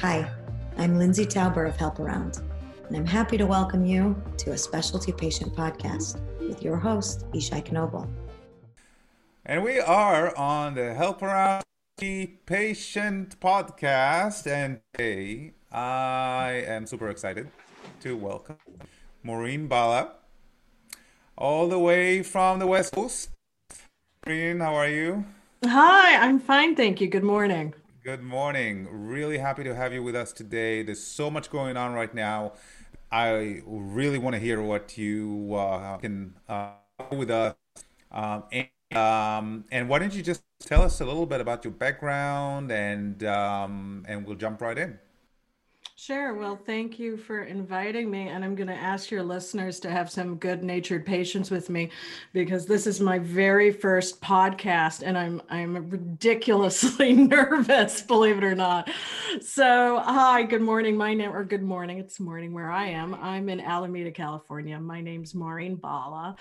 Hi, I'm Lindsay Tauber of Help Around, and I'm happy to welcome you to a specialty patient podcast with your host, Yishai Knobel. And we are on the Help Around Patient podcast, and today I am super excited to welcome Maureen Bala, all the way from the West Coast. Maureen, how are you? Hi, I'm fine, thank you. Good morning. Good morning. Really happy to have you with us today. There's so much going on right now. I really want to hear what you uh, can uh, with us. Um, and, um, and why don't you just tell us a little bit about your background and um, and we'll jump right in. Sure. Well, thank you for inviting me. And I'm going to ask your listeners to have some good natured patience with me because this is my very first podcast and I'm I'm ridiculously nervous, believe it or not. So hi, good morning. My name or good morning. It's morning where I am. I'm in Alameda, California. My name's Maureen Bala.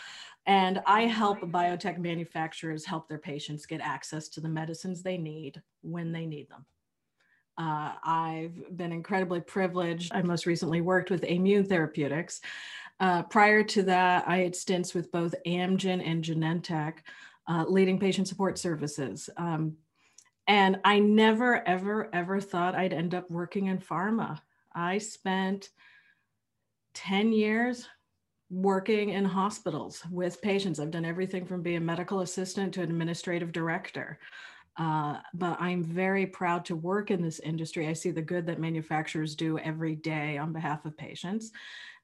And I help biotech manufacturers help their patients get access to the medicines they need when they need them. Uh, I've been incredibly privileged. I most recently worked with Immune Therapeutics. Uh, prior to that, I had stints with both Amgen and Genentech, uh, leading patient support services. Um, and I never, ever, ever thought I'd end up working in pharma. I spent 10 years working in hospitals with patients. I've done everything from being a medical assistant to administrative director. Uh, but I'm very proud to work in this industry. I see the good that manufacturers do every day on behalf of patients.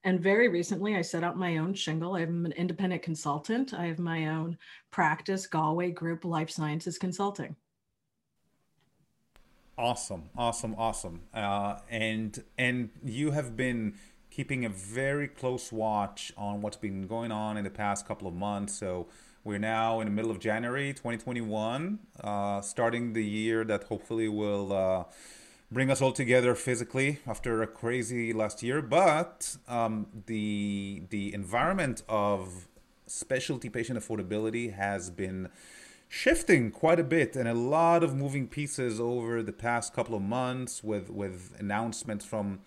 And very recently, I set up my own shingle. I'm an independent consultant. I have my own practice, Galway Group Life Sciences Consulting. Awesome, awesome, awesome. Uh, and and you have been keeping a very close watch on what's been going on in the past couple of months. So we're now in the middle of January 2021, uh, starting the year that hopefully will uh, bring us all together physically after a crazy last year. But um, the the environment of specialty patient affordability has been shifting quite a bit and a lot of moving pieces over the past couple of months with with announcements from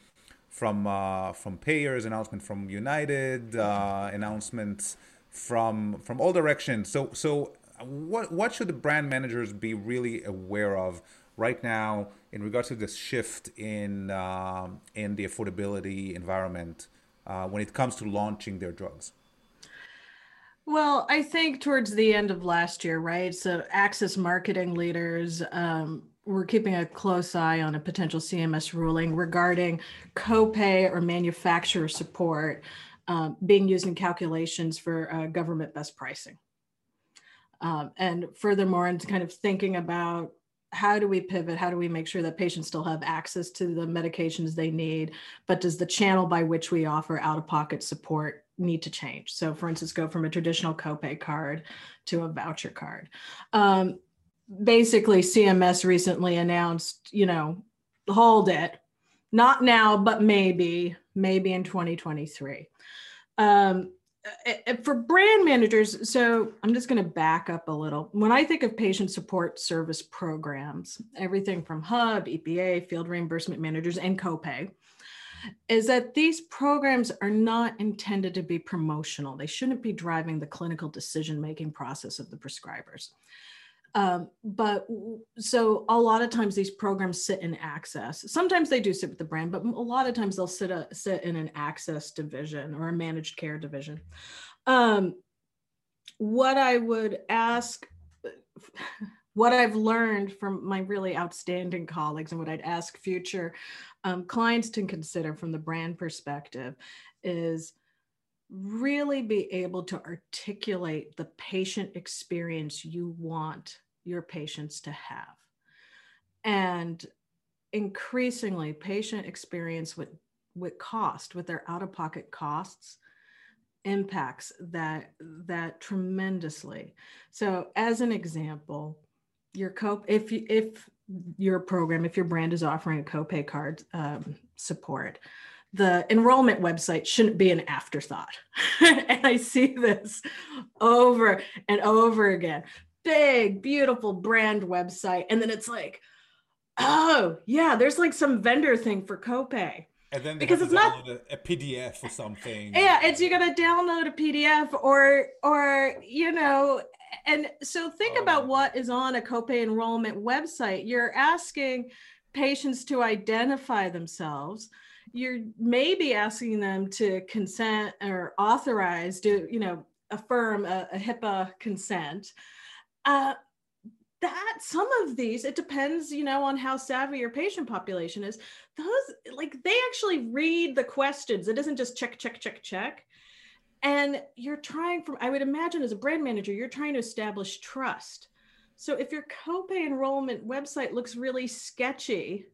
from uh, from payers, announcement from United, uh, announcements from from all directions. So so what what should the brand managers be really aware of right now in regards to this shift in um, in the affordability environment uh, when it comes to launching their drugs? Well, I think towards the end of last year, right? So, access marketing leaders um, were keeping a close eye on a potential CMS ruling regarding copay or manufacturer support um, being used in calculations for uh, government best pricing. Um, and furthermore, into kind of thinking about how do we pivot? How do we make sure that patients still have access to the medications they need? But does the channel by which we offer out of pocket support need to change? So, for instance, go from a traditional copay card to a voucher card. Um, basically, CMS recently announced, you know, hold it, not now, but maybe, maybe in 2023 um, for brand managers, so I'm just going to back up a little. When I think of patient support service programs, everything from Hub, EPA, field reimbursement managers, and copay, is that these programs are not intended to be promotional. They shouldn't be driving the clinical decision making process of the prescribers. Um, but so a lot of times these programs sit in access. Sometimes they do sit with the brand, but a lot of times they'll sit a, sit in an access division or a managed care division. Um, what I would ask, what I've learned from my really outstanding colleagues, and what I'd ask future um, clients to consider from the brand perspective is really be able to articulate the patient experience you want your patients to have. And increasingly, patient experience with, with cost, with their out of pocket costs, impacts that that tremendously. So, as an example, your co if if your program, if your brand is offering a copay card um, support, the enrollment website shouldn't be an afterthought. and I see this over and over again big, beautiful brand website. And then it's like, Oh, yeah, there's like some vendor thing for copay. And then because it's not a, a, PDF or something. Yeah, it's you gotta download a PDF or or you know, and so think oh, about what is on a copay enrollment website. You're asking patients to identify themselves. You're maybe asking them to consent or authorize to, you know, affirm a, a HIPAA consent. Uh, that some of these it depends you know on how savvy your patient population is. Those like they actually read the questions. It isn't just check check check check. And you're trying from i would imagine as a brand manager you're trying to establish trust. So if your copay enrollment website looks really sketchy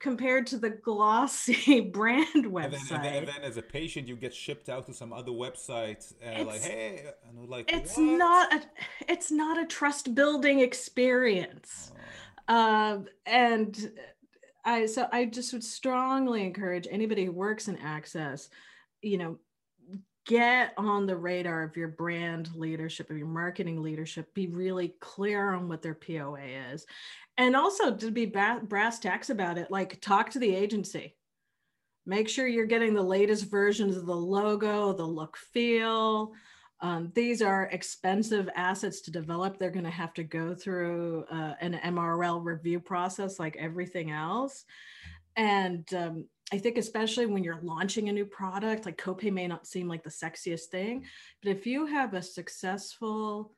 compared to the glossy brand website. And then, and, then, and then, as a patient, you get shipped out to some other website, uh, like, hey, and like, it's what? not a, it's not a trust building experience, oh. uh, and I so I just would strongly encourage anybody who works in access, you know, get on the radar of your brand leadership of your marketing leadership be really clear on what their poa is. And also to be brass tacks about it like talk to the agency. Make sure you're getting the latest versions of the logo the look feel. Um, these are expensive assets to develop. They're going to have to go through uh, an mrl review process like everything else. And um, i think especially when you're launching a new product like copay may not seem like the sexiest thing but if you have a successful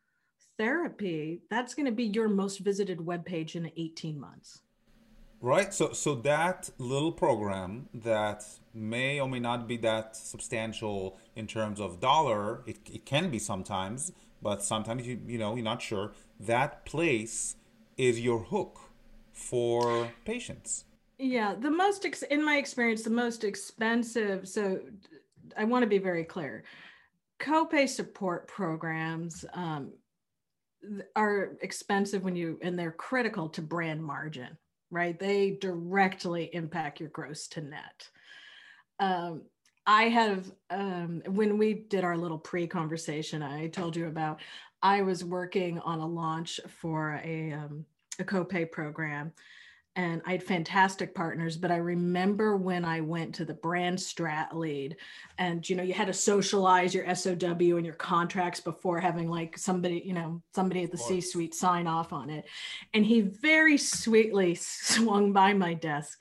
therapy, that's going to be your most visited web page in 18 months. Right. So so that little program that may or may not be that substantial in terms of dollar, it, it can be sometimes, but sometimes you you know, you're not sure. That place is your hook for patients. Yeah, the most ex- in my experience, the most expensive. So, I want to be very clear. Copay support programs um, are expensive when you and they're critical to brand margin right they directly impact your gross to net um, i have um, when we did our little pre-conversation i told you about i was working on a launch for a, um, a copay program and I had fantastic partners. But I remember when I went to the brand strat lead, and you know, you had to socialize your SOW and your contracts before having like somebody, you know, somebody at the C suite sign off on it. And he very sweetly swung by my desk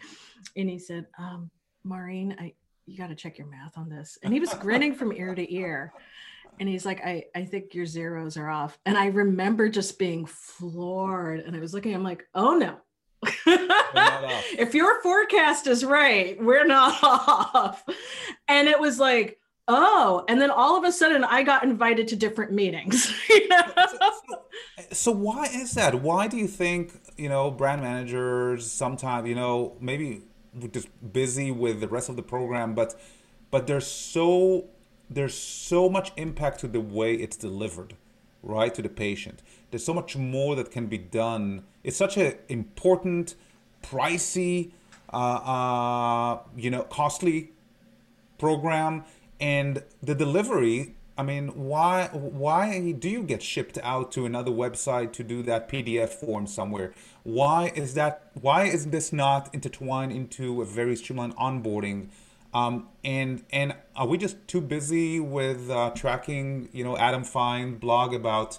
and he said, um, Maureen, I you got to check your math on this. And he was grinning from ear to ear. And he's like, I, I think your zeros are off. And I remember just being floored. And I was looking, I'm like, oh no, if your forecast is right, we're not off. And it was like, oh, and then all of a sudden I got invited to different meetings. so why is that? Why do you think, you know, brand managers sometimes, you know, maybe just busy with the rest of the program, but but there's so there's so much impact to the way it's delivered, right, to the patient. There's so much more that can be done. It's such an important, pricey, uh, uh, you know, costly program, and the delivery. I mean, why why do you get shipped out to another website to do that PDF form somewhere? Why is that? Why is this not intertwined into a very streamlined onboarding? Um, and and are we just too busy with uh, tracking? You know, Adam Fein blog about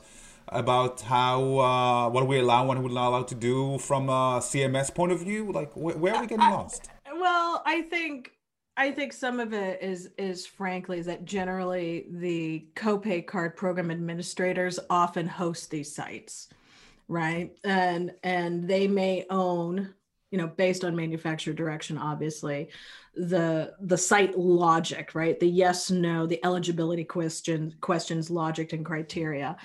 about how uh, what we allow, what we're not allowed to do from a CMS point of view? Like, wh- where are we getting lost? Well, I think I think some of it is is frankly that generally the copay card program administrators often host these sites, right? And and they may own, you know, based on manufacturer direction, obviously, the the site logic, right? The yes, no, the eligibility question questions, logic, and criteria.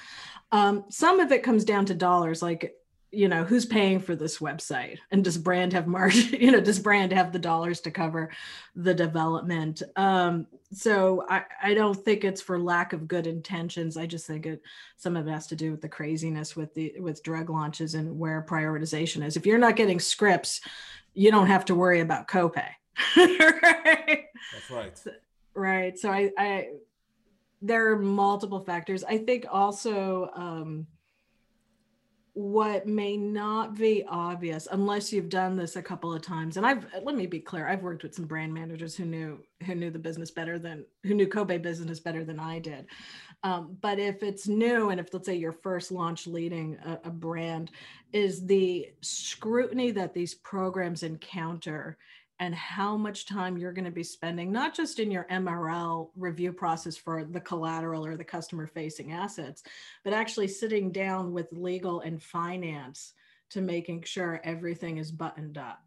Um, some of it comes down to dollars, like you know who's paying for this website? And does brand have margin you know does brand have the dollars to cover the development? Um so i i don't think it's for lack of good intentions. I just think it some of it has to do with the craziness with the with drug launches and where prioritization is. If you're not getting scripts you don't have to worry about copay. Right? That's right. Right. So i i there are multiple factors. I think also um, what may not be obvious unless you've done this a couple of times and i've let me be clear i've worked with some brand managers who knew who knew the business better than who knew copay business better than i did. Um, but if it's new and if let's say your first launch leading a, a brand is the scrutiny that these programs encounter and how much time you're going to be spending, not just in your MRL review process for the collateral or the customer facing assets, but actually sitting down with legal and finance to making sure everything is buttoned up.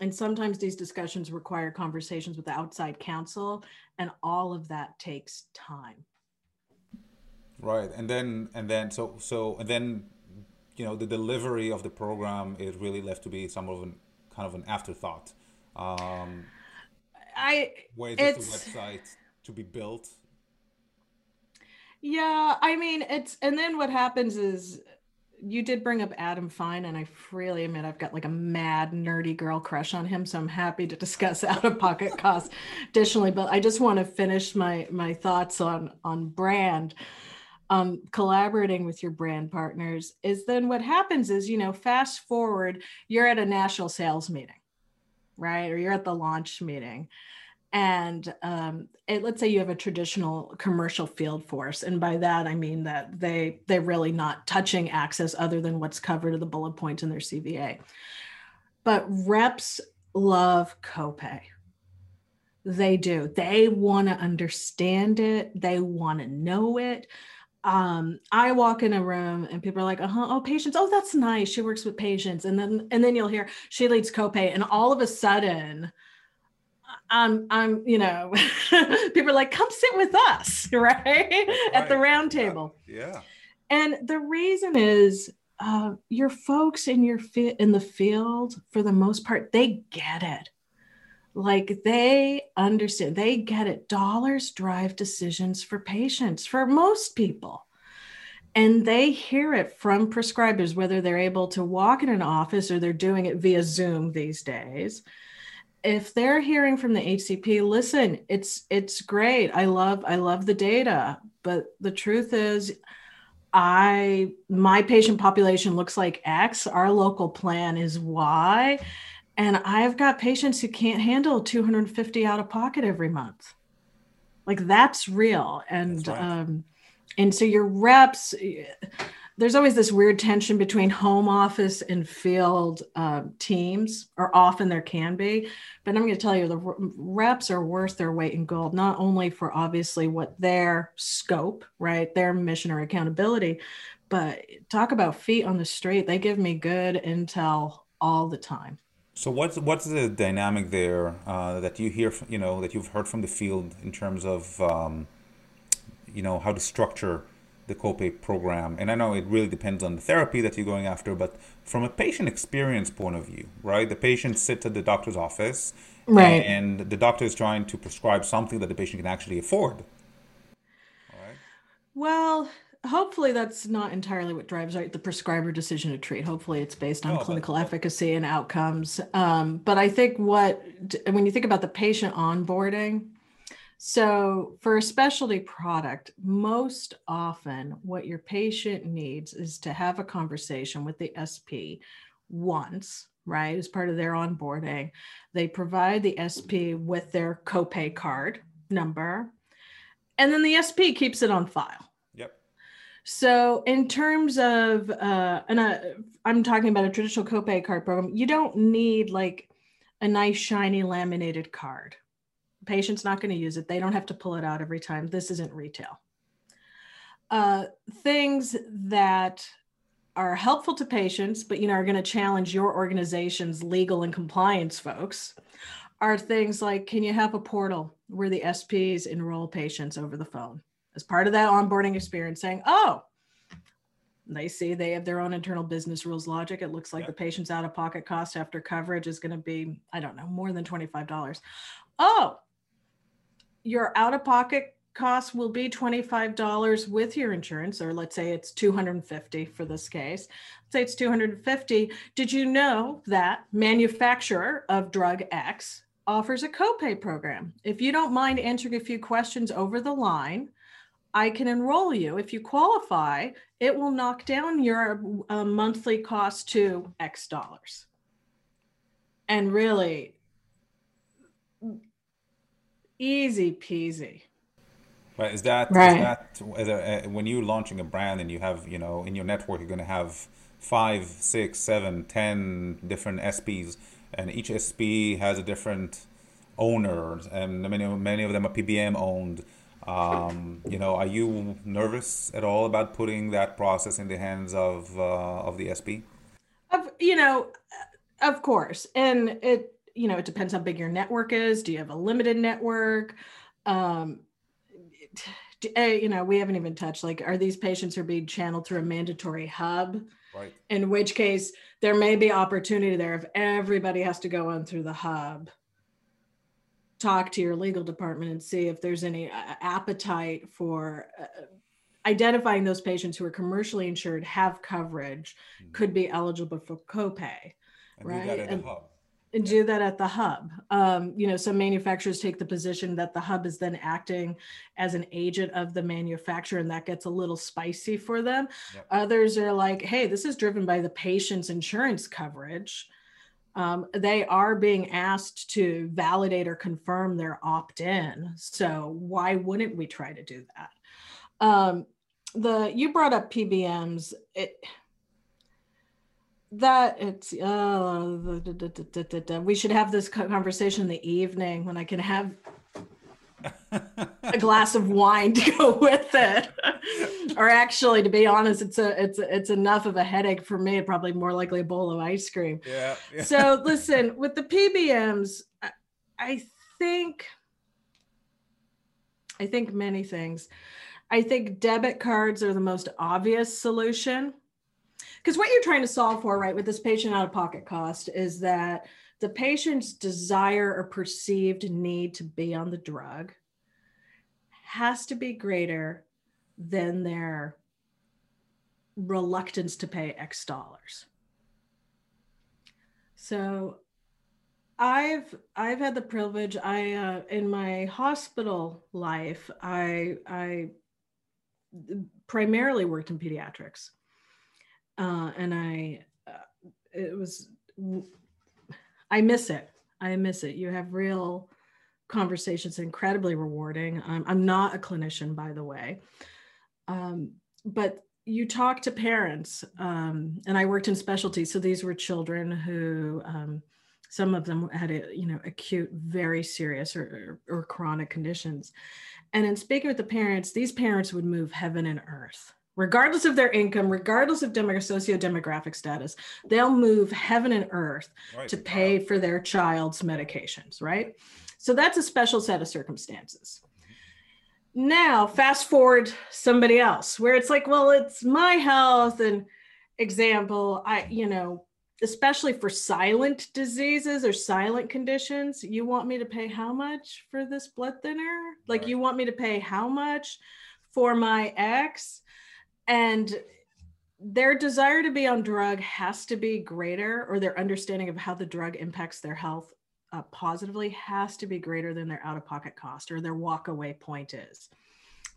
And sometimes these discussions require conversations with the outside counsel, and all of that takes time. Right. And then, and then, so, so, and then, you know, the delivery of the program is really left to be some of an kind of an afterthought um, I wait the website to be built. Yeah, I mean it's and then what happens is you did bring up Adam Fein, and I freely admit I've got like a mad nerdy girl crush on him, so I'm happy to discuss out of pocket costs additionally. But I just want to finish my my thoughts on on brand. Um, collaborating with your brand partners is then what happens is you know fast forward you're at a national sales meeting right? Or you're at the launch meeting. And um, it, let's say you have a traditional commercial field force, and by that I mean that they they're really not touching access other than what's covered in the bullet points in their CVA. But reps love copay. They do. They want to understand it. They want to know it um i walk in a room and people are like uh-huh oh patients oh that's nice she works with patients and then and then you'll hear she leads copay and all of a sudden i'm i'm you know people are like come sit with us right, right. at the round table yeah. yeah. and the reason is uh, your folks in your fit in the field for the most part they get it like they understand they get it. Dollars drive decisions for patients for most people. And they hear it from prescribers whether they're able to walk in an office or they're doing it via zoom these days. If they're hearing from the hcp listen it's it's great. I love i love the data. But the truth is i my patient population looks like x. Our local plan is y and I've got patients who can't handle 250 out of pocket every month. Like that's real. And that's right. um, and so your reps, there's always this weird tension between home office and field uh, teams, or often there can be. But I'm going to tell you, the reps are worth their weight in gold, not only for obviously what their scope, right, their mission or accountability, but talk about feet on the street. They give me good intel all the time. So what's what's the dynamic there uh, that you hear, you know, that you've heard from the field in terms of, um, you know, how to structure the copay program? And I know it really depends on the therapy that you're going after, but from a patient experience point of view, right? The patient sits at the doctor's office, right, and the doctor is trying to prescribe something that the patient can actually afford. Right. Well, hopefully that's not entirely what drives right, the prescriber decision to treat. Hopefully it's based on oh, clinical but, efficacy and outcomes. Um, but i think what when you think about the patient onboarding so for a specialty product most often what your patient needs is to have a conversation with the sp once right as part of their onboarding. They provide the sp with their copay card number and then the sp keeps it on file so, in terms of, uh, and uh, I'm talking about a traditional copay card program, you don't need like a nice, shiny laminated card. The patient's not going to use it. They don't have to pull it out every time. This isn't retail. Uh, things that are helpful to patients, but you know are going to challenge your organization's legal and compliance folks, are things like: Can you have a portal where the SPs enroll patients over the phone? As part of that onboarding experience saying, oh, they see they have their own internal business rules logic. It looks like the patient's out of pocket cost after coverage is going to be, I don't know, more than $25. Oh, your out of pocket cost will be $25 with your insurance, or let's say it's 250 for this case. Let's say it's 250. Did you know that manufacturer of drug X offers a copay program? If you don't mind answering a few questions over the line, I can enroll you. If you qualify, it will knock down your uh, monthly cost to X dollars. And really, easy peasy. Right. Is that, right. is that uh, when you're launching a brand and you have, you know, in your network, you're going to have five, six, seven, ten different SPs, and each SP has a different owner, and many, many of them are PBM owned. Um, you know, are you nervous at all about putting that process in the hands of uh, of the SP? Of you know, of course, and it you know it depends how big your network is. Do you have a limited network? Um, you know, we haven't even touched like, are these patients are being channeled through a mandatory hub? Right. In which case, there may be opportunity there if everybody has to go on through the hub talk to your legal department and see if there's any uh, appetite for uh, identifying those patients who are commercially insured have coverage mm-hmm. could be eligible for copay and right? and, and do that at the hub. Um, you know some manufacturers take the position that the hub is then acting as an agent of the manufacturer and that gets a little spicy for them. Yep. others are like hey this is driven by the patient's insurance coverage um, they are being asked to validate or confirm their opt in. So why wouldn't we try to do that? Um, the you brought up PBMs. It that it's uh, we should have this conversation in the evening when I can have a glass of wine to go with it. or actually, to be honest, it's a it's a, it's enough of a headache for me. Probably more likely a bowl of ice cream. Yeah. yeah. So listen, with the PBMs, I, I think I think many things. I think debit cards are the most obvious solution. Because what you're trying to solve for, right, with this patient out of pocket cost is that the patient's desire or perceived need to be on the drug has to be greater than their reluctance to pay X dollars. So I've I've had the privilege I uh, in my hospital life I I primarily worked in pediatrics uh, and I uh, it was I miss it. I miss it. You have real conversations, incredibly rewarding. I'm, I'm not a clinician, by the way, um, but you talk to parents, um, and I worked in specialty, so these were children who. Um, some of them had a, you know acute very serious or, or, or chronic conditions and in speaking with the parents these parents would move heaven and earth regardless of their income, regardless of demo- socio-demographic status, they'll move heaven and earth right. to pay for their child's medications, right? So that's a special set of circumstances. Now, fast forward somebody else where it's like, well, it's my health and example, I, you know, especially for silent diseases or silent conditions, you want me to pay how much for this blood thinner? Like, right. you want me to pay how much for my ex? And their desire to be on drug has to be greater or their understanding of how the drug impacts their health uh, positively has to be greater than their out-of-pocket cost or their walk-away point is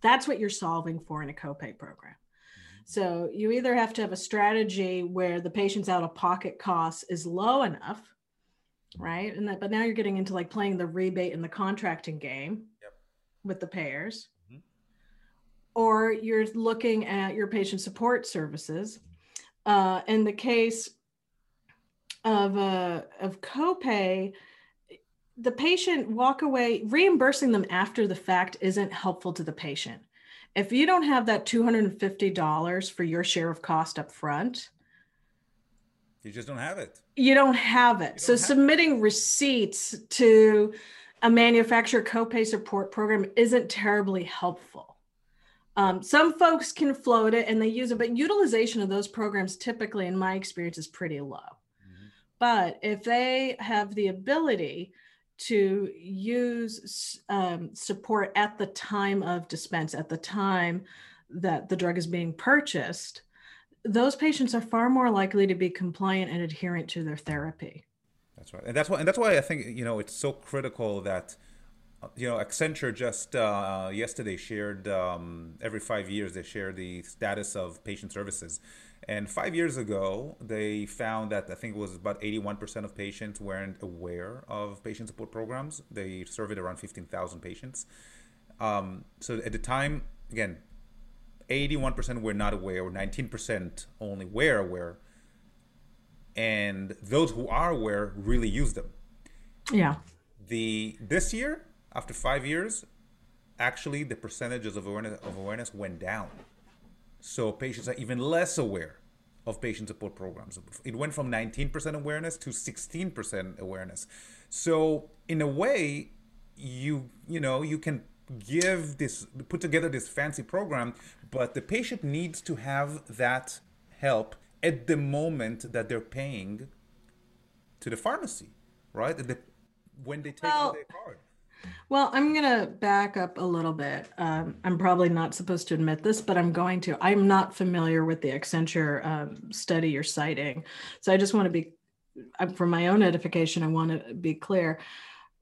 that's what you're solving for in a copay program mm-hmm. so you either have to have a strategy where the patient's out-of-pocket cost is low enough right and that but now you're getting into like playing the rebate and the contracting game yep. with the payers or you're looking at your patient support services. Uh, in the case of uh, of copay, the patient walk away reimbursing them after the fact isn't helpful to the patient. If you don't have that $250 for your share of cost up front, you just don't have it. You don't have it. Don't so have submitting it. receipts to a manufacturer copay support program isn't terribly helpful. Um, some folks can float it and they use it, but utilization of those programs typically, in my experience, is pretty low. Mm-hmm. But if they have the ability to use um, support at the time of dispense, at the time that the drug is being purchased, those patients are far more likely to be compliant and adherent to their therapy. That's right, and that's why, and that's why I think you know it's so critical that you know, Accenture just uh, yesterday shared um, every five years they share the status of patient services. And five years ago, they found that I think it was about 81% of patients weren't aware of patient support programs. They surveyed around 15,000 patients. Um, so at the time, again, 81% were not aware, or 19% only were aware. And those who are aware really use them. Yeah. The this year, after five years, actually the percentages of awareness of awareness went down. So patients are even less aware of patient support programs. It went from 19% awareness to 16% awareness. So in a way, you you know you can give this put together this fancy program, but the patient needs to have that help at the moment that they're paying to the pharmacy, right? The, when they take well, their card. Well, I'm going to back up a little bit. Um, I'm probably not supposed to admit this, but I'm going to. I'm not familiar with the Accenture um, study you're citing. So I just want to be, for my own edification, I want to be clear.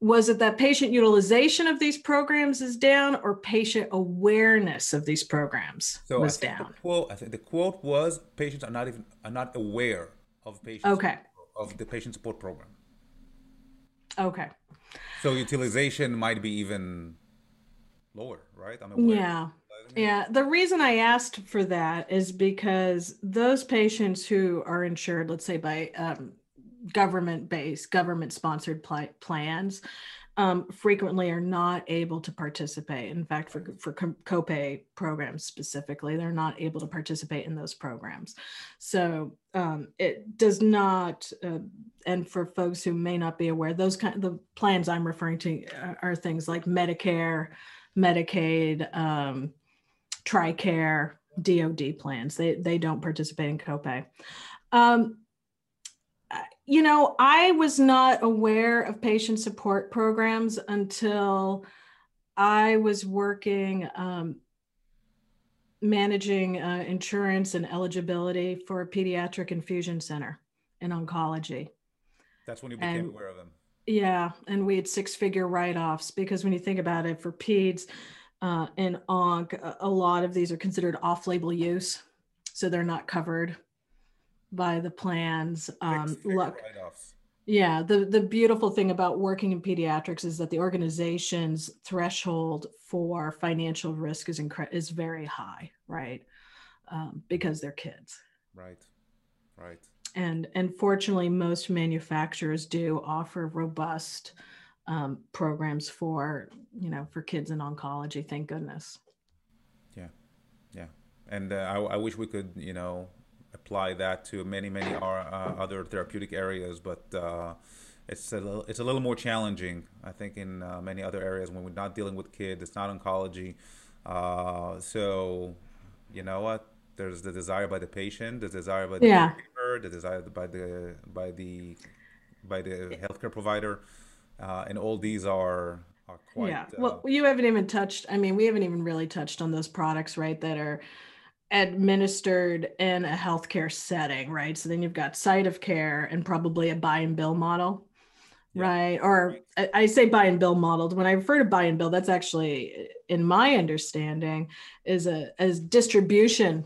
Was it that patient utilization of these programs is down or patient awareness of these programs so was down? The quote, I think the quote was patients are not even are not aware of patients okay. of the patient support program. Okay. So utilization might be even lower, right? yeah. Yeah. The reason I asked for that is because those patients who are insured, let's say by um, government based, government sponsored pl- plans, um, frequently are not able to participate. In fact, for, for copay programs specifically, they're not able to participate in those programs. So um, it does not, uh, and for folks who may not be aware, those kind of the plans I'm referring to are, are things like Medicare, Medicaid, um, TRICARE, DOD plans. They, they don't participate in copay. Um, you know, I was not aware of patient support programs until I was working um, managing uh, insurance and eligibility for a pediatric infusion center in oncology. That's when you became and, aware of them. Yeah, and we had six-figure write-offs because when you think about it, for peds uh, and onc, a lot of these are considered off-label use, so they're not covered by the plans. Um, look, yeah, the the beautiful thing about working in pediatrics is that the organization's threshold for financial risk is incre- is very high, right? Um, because they're kids. Right, right. And and fortunately, most manufacturers do offer robust um, programs for you know for kids in oncology. Thank goodness. Yeah, yeah. And uh, I, I wish we could you know apply that to many many uh, other therapeutic areas, but uh, it's a little, it's a little more challenging, I think, in uh, many other areas when we're not dealing with kids. It's not oncology, uh, so you know what? There's the desire by the patient, the desire by the yeah. caregiver, the desire by the by the by the healthcare provider, uh, and all these are Quite, yeah. Well, uh, you haven't even touched. I mean, we haven't even really touched on those products, right? That are administered in a healthcare setting, right? So then you've got site of care and probably a buy and bill model, yeah. right? Or I, I say buy and bill modeled. When I refer to buy and bill, that's actually, in my understanding, is a as distribution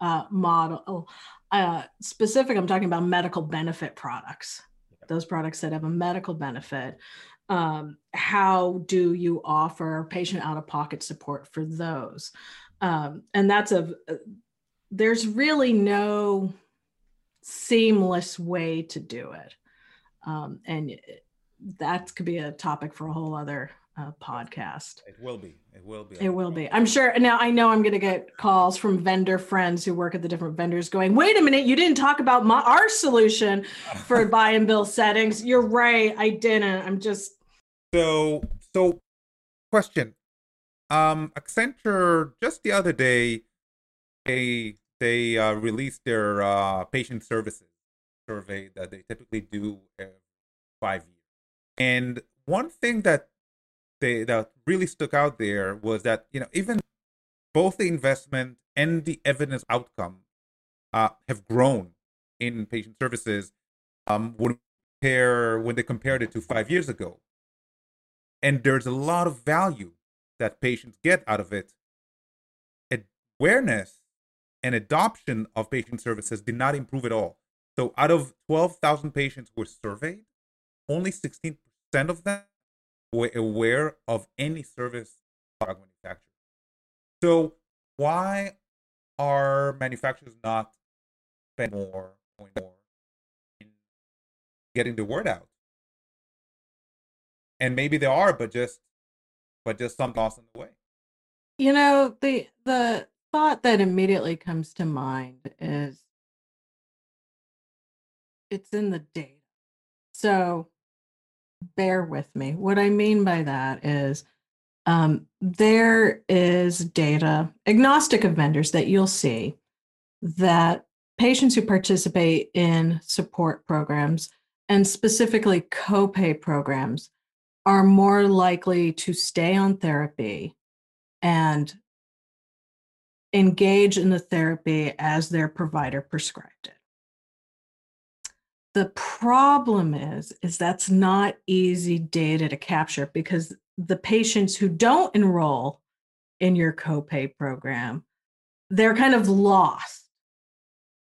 uh, model. Uh, specific, I'm talking about medical benefit products. Yeah. Those products that have a medical benefit. Um, how do you offer patient out of pocket support for those? Um, and that's a there's really no seamless way to do it. Um, and that could be a topic for a whole other uh, podcast. It will be. It will be. It will be. I'm sure now i know i'm going to get calls from vendor friends who work at the different vendors going wait a minute you didn't talk about my our solution for buy and bill settings. You're right i didn't. I'm just so so question um, Accenture just the other day, they they uh, released their uh, patient services survey that they typically do five years. And one thing that they that really stuck out there was that you know even both the investment and the evidence outcome uh, have grown in patient services um, when compare when they compared it to five years ago. and there's a lot of value that patients get out of it. Awareness and adoption of patient services did not improve at all. So, out of 12,000 patients who were surveyed, only 16% of them were aware of any service manufacturer. So, why are manufacturers not spending more, more in getting the word out? And maybe they are, but just but just something lost in the way. You know, the the thought that immediately comes to mind is it's in the data. So bear with me. What I mean by that is um, there is data agnostic of vendors that you'll see that patients who participate in support programs and specifically copay programs are more likely to stay on therapy and engage in the therapy as their provider prescribed it. The problem is is that's not easy data to capture because the patients who don't enroll in your copay program they're kind of lost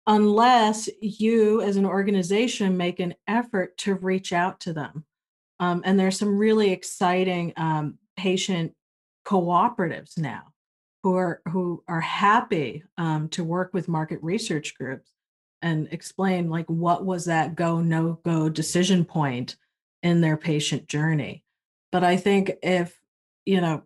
unless you as an organization make an effort to reach out to them um, and there's some really exciting um, patient cooperatives now who are who are happy um, to work with market research groups and explain like what was that go no go decision point in their patient journey. But i think if you know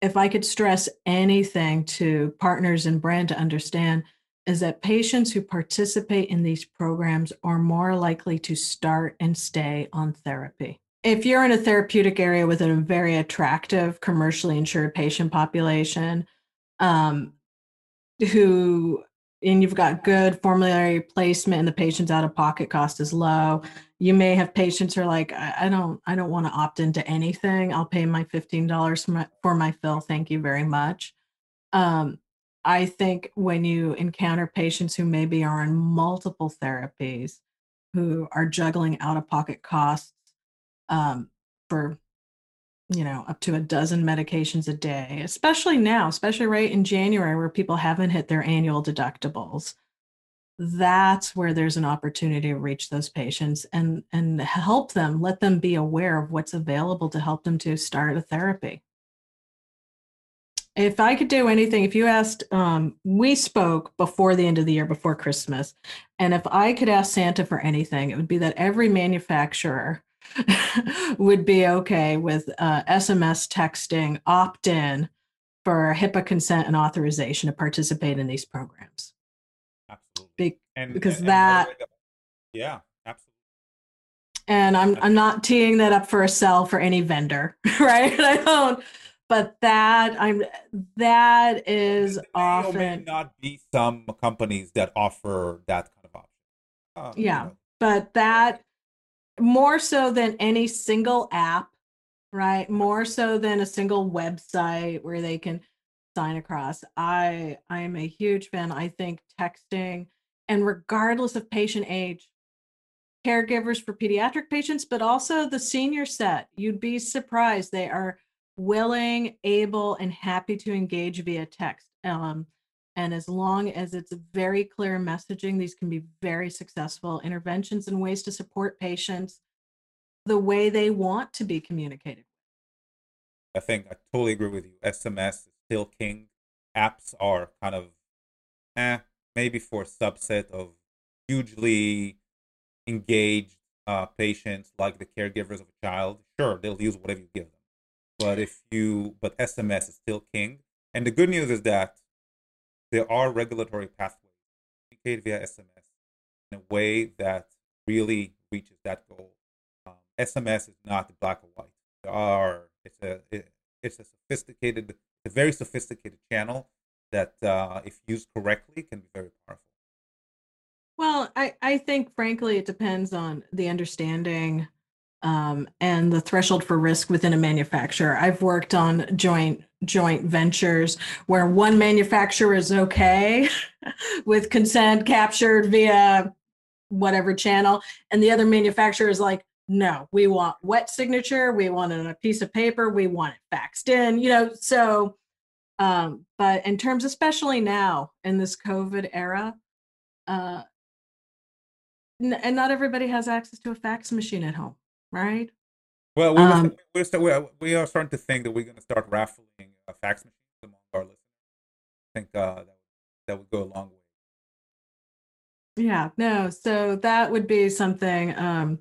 if i could stress anything to partners and brand to understand is that patients who participate in these programs are more likely to start and stay on therapy. If you're in a therapeutic area with a very attractive commercially insured patient population um, who and you've got good formulary placement and the patient's out of pocket cost is low you may have patients who are like i, don't i don't want to opt into anything. I'll pay my $15 for my, for my fill. Thank you very much. Um, i think when you encounter patients who maybe are on multiple therapies who are juggling out of pocket costs um, for you know up to a dozen medications a day especially now especially right in january where people haven't hit their annual deductibles that's where there's an opportunity to reach those patients and and help them let them be aware of what's available to help them to start a therapy if i could do anything if you asked um, we spoke before the end of the year before christmas and if i could ask santa for anything it would be that every manufacturer would be okay with uh, SMS texting opt in for HIPAA consent and authorization to participate in these programs. Absolutely. Be- and, because and, that. And yeah, absolutely. And I'm I'm not teeing that up for a sell for any vendor, right? I don't. But that I'm that is there often may not be some companies that offer that kind of option. Uh, yeah, you know. but that more so than any single app, right? More so than a single website where they can sign across. I I am a huge fan. I think texting and regardless of patient age, caregivers for pediatric patients, but also the senior set, you'd be surprised they are willing, able, and happy to engage via text. Um, and as long as it's very clear messaging, these can be very successful interventions and ways to support patients the way they want to be communicated. I think I totally agree with you. SMS is still king. Apps are kind of, eh, maybe for a subset of hugely engaged uh, patients like the caregivers of a child. Sure, they'll use whatever you give them. But if you, but SMS is still king. And the good news is that there are regulatory pathways communicate via SMS in a way that really reaches that goal. Um, SMS is not black or white. There are it's a it, it's a sophisticated, a very sophisticated channel that, uh, if used correctly, can be very powerful. Well, I I think frankly it depends on the understanding um, and the threshold for risk within a manufacturer. I've worked on joint joint ventures where one manufacturer is okay with consent captured via whatever channel, and the other manufacturer is like, no, we want wet signature, we want it on a piece of paper, we want it faxed in, you know, so um, but in terms, especially now in this COVID era, uh, and not everybody has access to a fax machine at home, right? Well, we, um, we're, we're, we are starting to think that we're going to start raffling uh, fax machines among our listeners. I think uh, that, that would go a long way. Yeah, no. So that would be something. Um,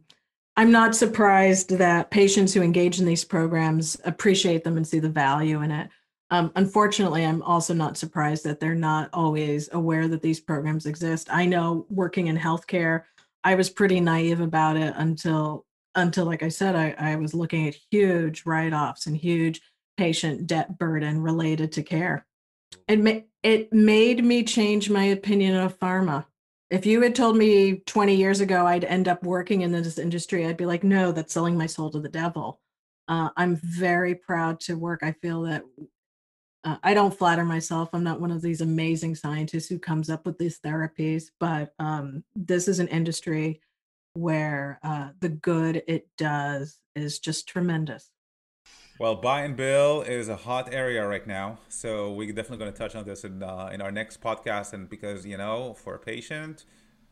I'm not surprised that patients who engage in these programs appreciate them and see the value in it. Um, unfortunately, I'm also not surprised that they're not always aware that these programs exist. I know working in healthcare, I was pretty naive about it until until like I said, I, I was looking at huge write-offs and huge patient debt burden related to care. It ma- it made me change my opinion of pharma. If you had told me 20 years ago I'd end up working in this industry, I'd be like, no, that's selling my soul to the devil. Uh, I'm very proud to work. I feel that uh, I don't flatter myself. I'm not one of these amazing scientists who comes up with these therapies, but um, this is an industry where uh, the good it does is just tremendous. Well, buy and bill is a hot area right now, so we're definitely going to touch on this in uh, in our next podcast. And because you know, for a patient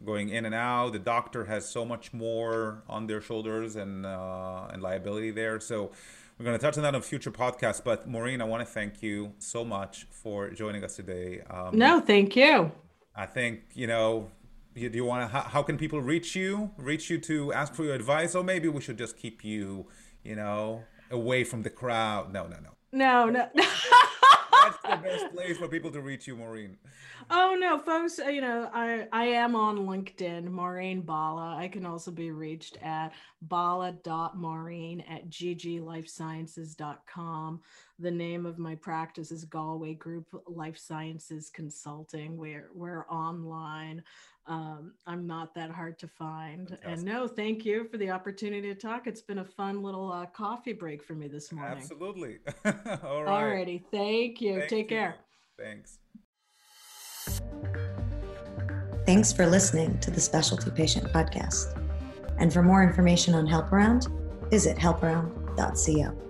going in and out, the doctor has so much more on their shoulders and uh, and liability there. So we're going to touch on that on future podcasts. But Maureen, I want to thank you so much for joining us today. Um, no, thank you. I think you know. Do you want to? How, how can people reach you? Reach you to ask for your advice, or maybe we should just keep you, you know, away from the crowd. No, no, no. No, no. That's the best place for people to reach you, Maureen. Oh no, folks, uh, you know, I I am on LinkedIn, Maureen Bala. I can also be reached at bala.maureen at gglifesciences.com. The name of my practice is Galway Group Life Sciences Consulting. We're we're online. Um, I'm not that hard to find. Fantastic. And no, thank you for the opportunity to talk. It's been a fun little uh, coffee break for me this morning. Absolutely. All right. Alrighty. Thank you. Thank Take you. care. Thanks. Thanks for listening to the Specialty Patient Podcast. And for more information on Help Around, visit helparound.co.